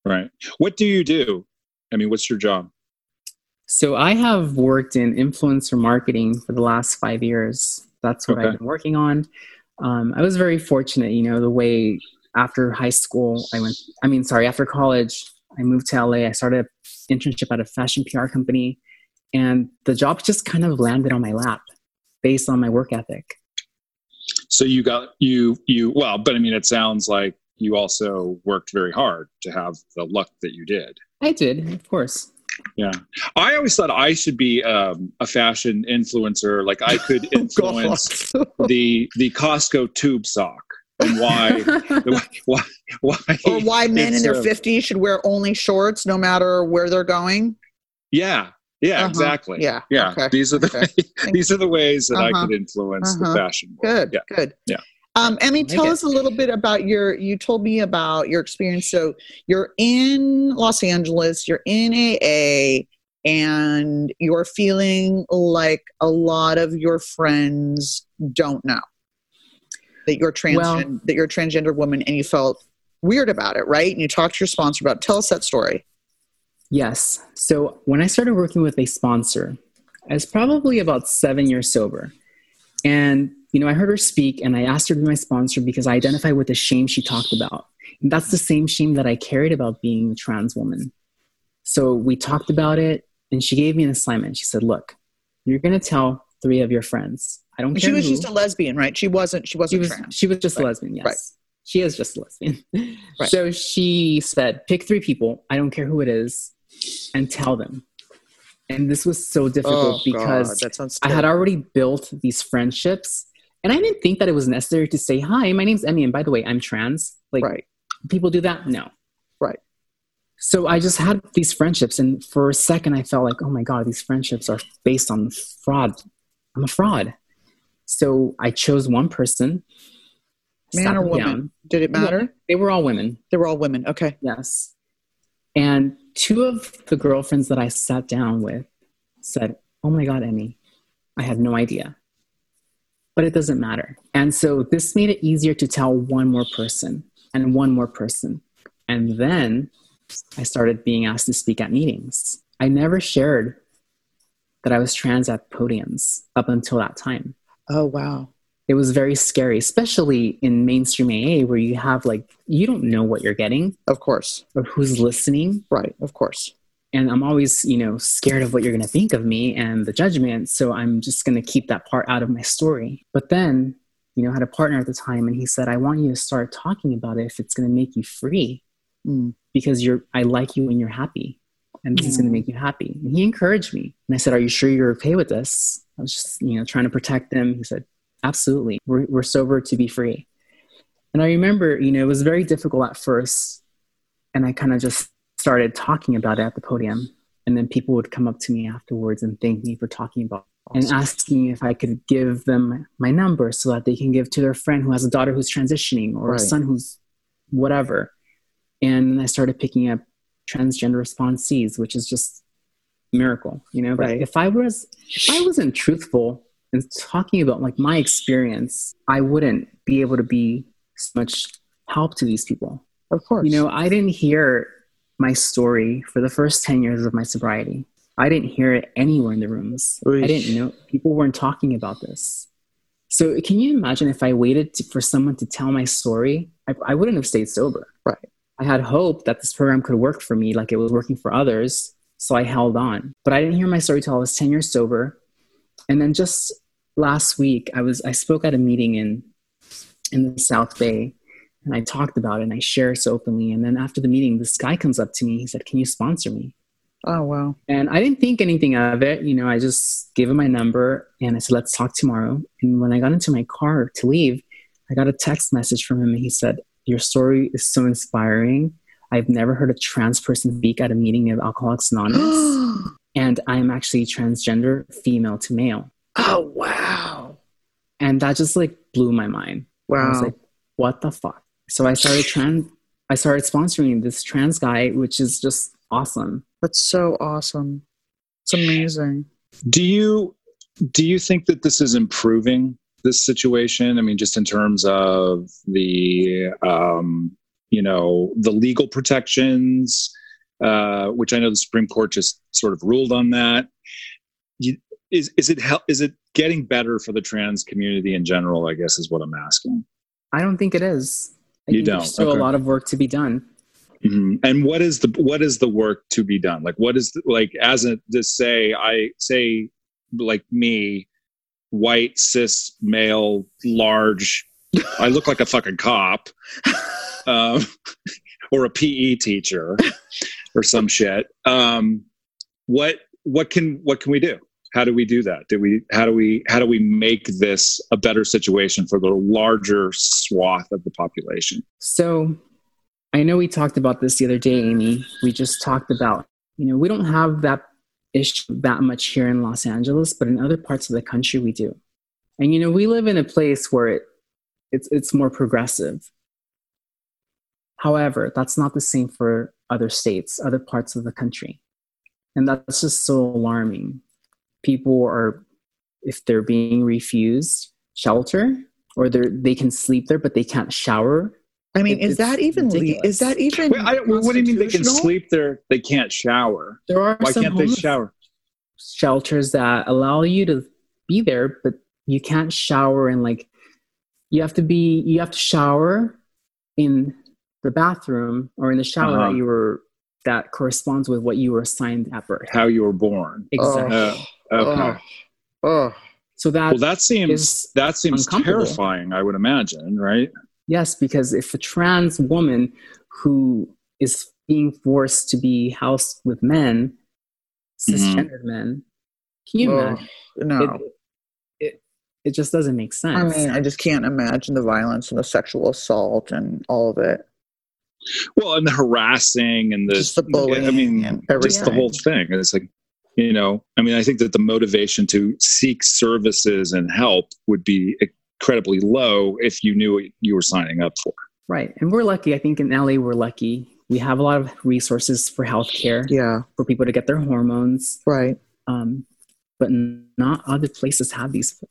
right. What do you do? I mean, what's your job? So I have worked in influencer marketing for the last five years. That's what Okay. I've been working on. Um, I was very fortunate, you know, the way after high school I went. I mean, sorry, after college I moved to LA. I started an internship at a fashion PR company, and the job just kind of landed on my lap based on my work ethic. So you got you you well, but I mean, it sounds like you also worked very hard to have the luck that you did. I did, of course. Yeah, I always thought I should be um, a fashion influencer. Like I could *laughs* Oh, influence God. the the Costco tube sock and why *laughs* why why or why men in their uh, 50s should wear only shorts no matter where they're going Yeah, yeah, Uh-huh. exactly. Yeah. yeah. Okay. These are the Okay. *laughs* these are the ways that I Uh-huh. could influence Uh-huh. the fashion. world. Good. Yeah. Good. Yeah. Um, Emmy, tell us a little bit about your. You told me about your experience. So you're in Los Angeles. You're in AA, and you're feeling like a lot of your friends don't know that you're trans Well- that you're a transgender woman, and you felt weird about it, right? And you talked to your sponsor about. It. Tell us that story. Yes. So when I started working with a sponsor, I was probably about seven years sober. And, you know, I heard her speak and I asked her to be my sponsor because I identify with the shame she talked about. And that's the same shame that I carried about being a trans woman. So we talked about it and she gave me an assignment. She said, look, you're going to tell three of your friends. I don't she was who. just a lesbian, right? She wasn't. She she wasn't was, trans. she was just Right. a lesbian, yes. Right. She is just a lesbian. *laughs* Right. So she said, pick three people, I don't care who it is, and tell them. And this was so difficult because Oh, God. I had already built these friendships. And I didn't think that it was necessary to say, hi, my name's Emmy. And by the way, I'm trans. Like, right. people do that? No. Right. So I just had these friendships. And for a second, I felt like, oh my God, these friendships are based on fraud. I'm a fraud. So I chose one person. Man or woman? down. Did it matter? They were all women. They were all women. Okay. Yes. And two of the girlfriends that I sat down with said, Oh my God, Emmy, I had no idea. But it doesn't matter. And so this made it easier to tell one more person and one more person. And then I started being asked to speak at meetings. I never shared that I was trans at podiums up until that time Oh wow. It was very scary, especially in mainstream AA where you have like, you don't know what you're getting Of course. or who's listening. Right. Of course. And I'm always, you know, scared of what you're going to think of me and the judgment. So I'm just going to keep that part out of my story. But then, you know, I had a partner at the time and he said, I want you to start talking about it if it's going to make you free Mm. because you're, I like you when you're happy and this is going to Mm. make you happy. And he encouraged me. And I said, Are you sure you're okay with this? I was just, you know, trying to protect him. He said, Absolutely. We're, we're sober to be free. And I remember, you know, it was very difficult at first. And I kind of just started talking about it at the podium. And then people would come up to me afterwards and thank me for talking about it and asking if I could give them my number so that they can give to their friend who has a daughter who's transitioning or Right. a son who's whatever. And I started picking up transgender responsees, which is just a miracle, you know. But Right. if I was if I wasn't truthful and talking about like my experience, I wouldn't be able to be so much help to these people. Of course. You know, I didn't hear my story for the first 10 years of my sobriety. I didn't hear it anywhere in the rooms. I didn't know people weren't talking about this. So, can you imagine if I waited to, for someone to tell my story? I, I wouldn't have stayed sober. Right. I had hope that this program could work for me like it was working for others. So I held on. But I didn't hear my story till I was 10 years sober. And then just last week, I was I spoke at a meeting in in the South Bay and I talked about it and I shared so openly. And then after the meeting, this guy comes up to me. He said, Can you sponsor me? oh wow. And I didn't think anything of it. You know, I just gave him my number and I said, let's talk tomorrow. And when I got into my car to leave, I got a text message from him and he said, Your story is so inspiring. I've never heard a trans person speak at a meeting of Alcoholics Anonymous. *gasps* and I'm actually transgender, female to male. Oh wow. And that just like blew my mind. I was Wow. like, what the fuck? So I started trans I started sponsoring this trans guy, which is just awesome. That's so awesome. It's amazing. Do you do you think that this is improving this situation? I mean, just in terms of the um, you know the legal protections, uh, which I know the Supreme Court just sort of ruled on that. Is is it hel- is it getting better for the trans community in general? I guess is what I'm asking. I don't think it is. I You don't? There's still Okay. a lot of work to be done. Mhm. And what is the what is the work to be done? Like what is the, like as a to say I say like me, white cis male large, I look like a fucking cop, *laughs* um, or a PE teacher, or some shit. Um, what what can what can we do? How do we do that? Do we how do we how do we make this a better situation for the larger swath of the population? So I know we talked about this the other day, Amy. We just talked about, you know, we don't have that issue that much here in Los Angeles, but in other parts of the country we do. And you know, we live in a place where it, it's it's more progressive. However, that's not the same for other states, other parts of the country. And that's just so alarming. People are if they're being refused shelter or they they can sleep there but they can't shower I mean, It- is that even le- ridiculous. is that even Wait, I, what do you mean they can sleep there? They can't shower. there are Why some can't they shower? shelters that allow you to be there but you can't shower and like you have to be you have to shower in the bathroom or in the shower Uh-huh. that you were that corresponds with what you were assigned at birth How you were born? exactly Uh, okay. Oh, oh. so that well, that seems that seems terrifying. I would imagine, right? Yes, because if a trans woman who is being forced to be housed with men, Mhm. cisgendered men, can you Oh, imagine? no. It, it, it just doesn't make sense. I mean, I just can't imagine the violence and the sexual assault and all of it. Well, and the harassing and the Just the bullying I mean, and just the whole thing. It's like, you know, I mean, I think that the motivation to seek services and help would be incredibly low if you knew what you were signing up for. right. And we're lucky. I think in LA, we're lucky. We have a lot of resources for healthcare Yeah, for people to get their hormones, right. um, but not other places have these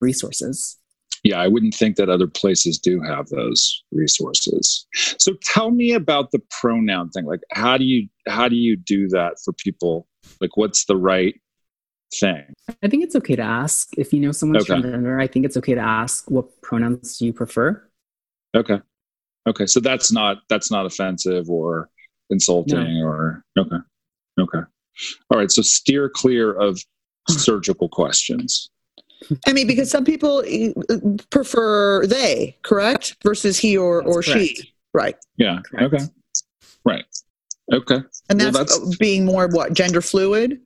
resources. Yeah, I wouldn't think that other places do have those resources. So tell me about the pronoun thing. Like how do you how do you do that for people? Like what's the right thing? I think it's okay to ask if you know someone's Okay. transgender. I think it's okay to ask what pronouns do you prefer. Okay. Okay. So that's not that's not offensive or insulting or okay. Okay. All right. So steer clear of surgical questions. I mean, because some people uh, prefer they, correct, versus he or That's or correct. she, right? Yeah. Correct. Okay. Right. Okay. And Well, that's, that's- being more what gender fluid,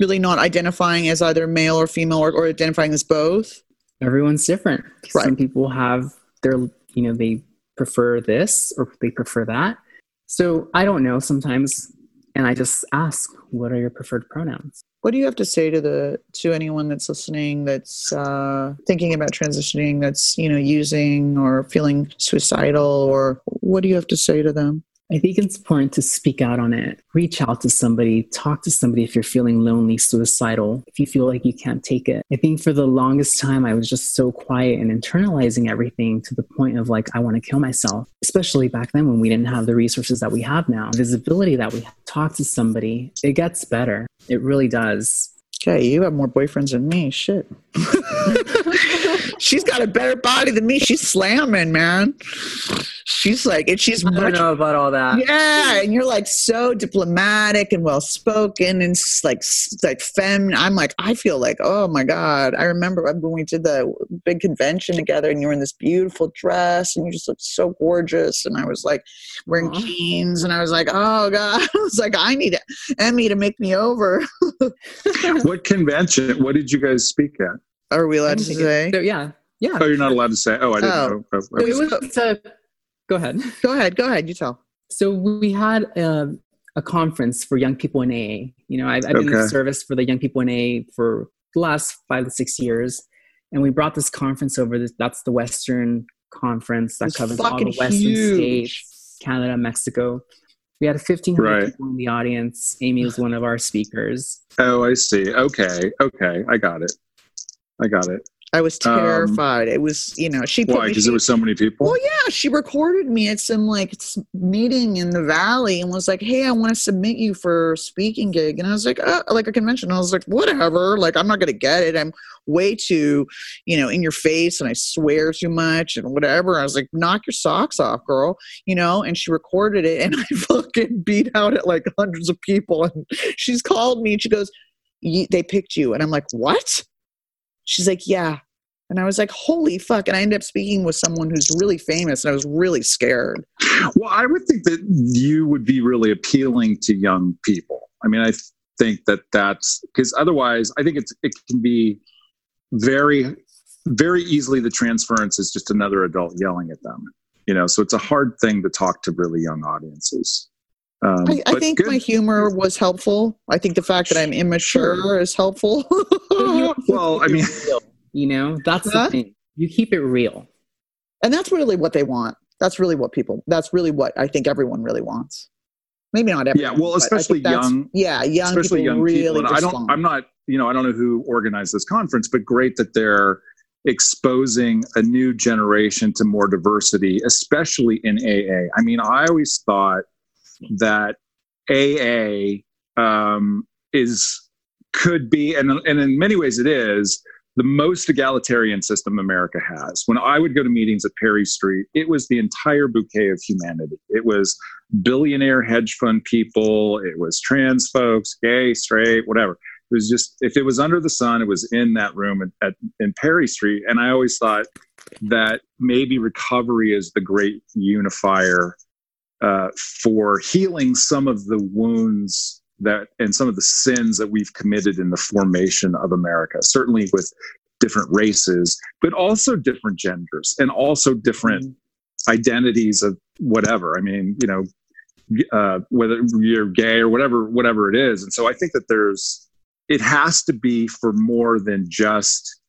really not identifying as either male or female, or, or identifying as both. Everyone's different. Right. Some people have their, you know, they prefer this or they prefer that. So I don't know sometimes. And I just ask, what are your preferred pronouns? What do you have to say to the to anyone that's listening that's uh, thinking about transitioning, that's you know using or feeling suicidal, or what do you have to say to them? I think it's important to speak out on it. Reach out to somebody, talk to somebody if you're feeling lonely, suicidal, if you feel like you can't take it. I think for the longest time, I was just so quiet and internalizing everything to the point of like, I want to kill myself, especially back then when we didn't have the resources that we have now, visibility that we have. Talk to somebody, it gets better. It really does. Okay, you have more boyfriends than me. Shit. *laughs* she's got a better body than me. She's slamming, man. She's like, and she's I don't much, know about all that. Yeah, and you're like so diplomatic and well spoken and like like feminine. I'm like, I feel like, oh my god. I remember when we did the big convention together, and you were in this beautiful dress, and you just looked so gorgeous. And I was like wearing Aw. jeans, and I was like, oh god. *laughs* I was like, I need Emmy to make me over. *laughs* what convention? What did you guys speak at? Are we allowed to say? it- so, yeah. Yeah. Oh, you're not allowed to say. Oh, I didn't Oh. know. Oh, It okay. was- It was a, go ahead. *laughs* Go ahead, go ahead. You tell. So we had a, a conference for young people in AA. You know, I've, I've been Okay. in service for the young people in AA for the last five to six years, and we brought this conference over. This, that's the Western Conference that It's covers all the Western huge. states, Canada, Mexico. We had 1,500 Right. people in the audience. Amy was one of our speakers. Oh, I see. Okay. Okay. I got it. I got it. I was Um, terrified. it was, you know, she Why? Because there were so many people. Well, yeah, she recorded me at some like meeting in the valley and was like, "Hey, I want to submit you for a speaking gig," and I was like, uh, "Like a convention." I was like, "Whatever." Like, I'm not gonna get it. I'm way too, you know, in your face, and I swear too much and whatever. I was like, "Knock your socks off, girl," you know. And she recorded it, and *laughs* I fucking beat out at like hundreds of people. And she's called me, and she goes, "Ye- "They picked you," and I'm like, "What?" She's like, "Yeah." And I was like, holy fuck. And I ended up speaking with someone who's really famous, and I was really scared. Well, I would think that you would be really appealing to young people. I mean, I think that that's because otherwise, I think it's it can be very, very easily the transference is just another adult yelling at them. You know, so it's a hard thing to talk to really young audiences. Um, I, I think good. my humor was helpful. I think the fact that I'm immature Sure. is helpful. *laughs* Well, I mean, You know, that's Huh? the thing. You keep it real. and that's really what they want. That's really what people. That's really what I think everyone really wants. Maybe not everyone. Yeah, well, but I think especially young- Yeah, young especially people young really people. And I don't. respond. I'm not. You know, I don't know who organized this conference, but great that they're exposing a new generation to more diversity, especially in AA. I mean, I always thought that AA um, is could be, and and in many ways it is the most egalitarian system America has. When I would go to meetings at Perry Street, it was the entire bouquet of humanity. It was billionaire hedge fund people, it was trans folks, gay, straight, whatever. It was just if it was under the sun, it was in that room at, at in Perry Street. And I always thought that maybe recovery is the great unifier uh, for healing some of the wounds that and some of the sins that we've committed in the formation of America. Certainly with different races, but also different genders and also different identities of whatever. I mean, you know, uh, whether you're gay or whatever, whatever it is. And so I think that there's, it has to be for more than just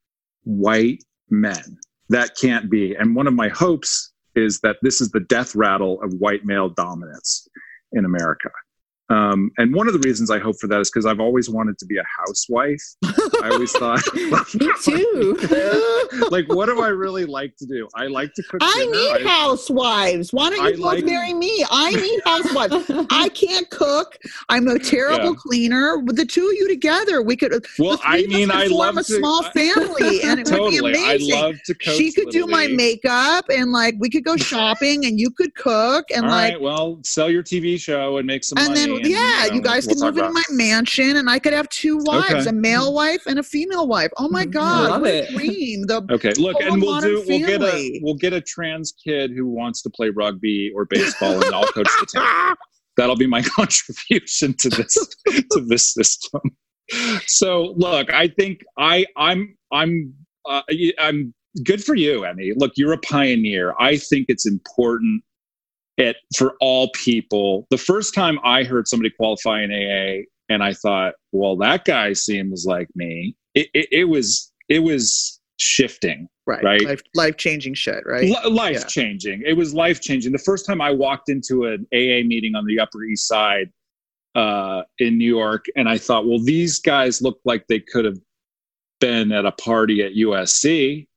white men. That can't be. And one of my hopes is that this is the death rattle of white male dominance in America. Um, and one of the reasons I hope for that is because I've always wanted to be a housewife. I always thought, *laughs* *laughs* Me too. *laughs* like, what do I really like to do? I like to cook. I dinner. need housewives. Why don't I you both like- marry me? I need housewives. I can't cook. I'm a terrible Yeah. cleaner. With the two of you together, we could. Well, I mean, I love a to- small I- family, and it totally. would be amazing. I love to coach. she could do my League. makeup, and like we could go shopping, and you could cook, and All like. right, well, sell your TV show and make some And money. then, yeah, know, you guys we'll can talk move into my mansion, and I could have two wives: Okay. a male wife and a female wife. Oh my Mhm. God, love what a it. dream! The Okay, look, and we'll modern do. We'll get a we'll get a trans kid who wants to play rugby or baseball, and I'll coach the team. *laughs* That'll be my *laughs* contribution to this to this system. So, look, I think I I'm I'm uh, I'm good for you, Emmy. Look, you're a pioneer. I think it's important it for all people. The first time I heard somebody qualify in AA, and I thought, well, that guy seems like me. It, it, it was it was shifting right, Right. life life changing shit, right? life Yeah. changing. It was life changing. The first time I walked into an AA meeting on the Upper East Side uh, in New York, and I thought, well, these guys look like they could have been at a party at USC.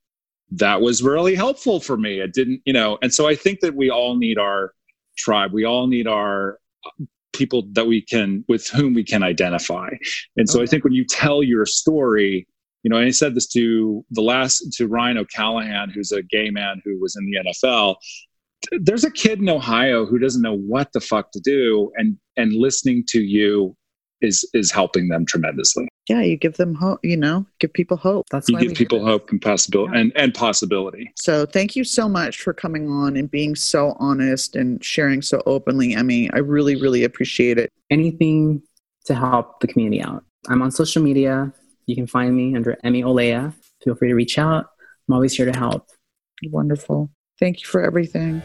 That was really helpful for me. It didn't, you know, and so I think that we all need our tribe. We all need our uh, people that we can, with whom we can identify. And so I think when you tell your story, you know, and I said this to the last to Ryan O'Callaghan, who's a gay man who was in the NFL. There's a kid in Ohio who doesn't know what the fuck to do, and and listening to you is is helping them tremendously. Yeah, you give them hope. You know, give people hope. That's You why give people hope and possibility and, and possibility. So thank you so much for coming on and being so honest and sharing so openly, Emmy. I really, really appreciate it. Anything to help the community out. I'm on social media. You can find me under Emmy Olea. Feel free to reach out. I'm always here to help. Wonderful. Thank you for everything.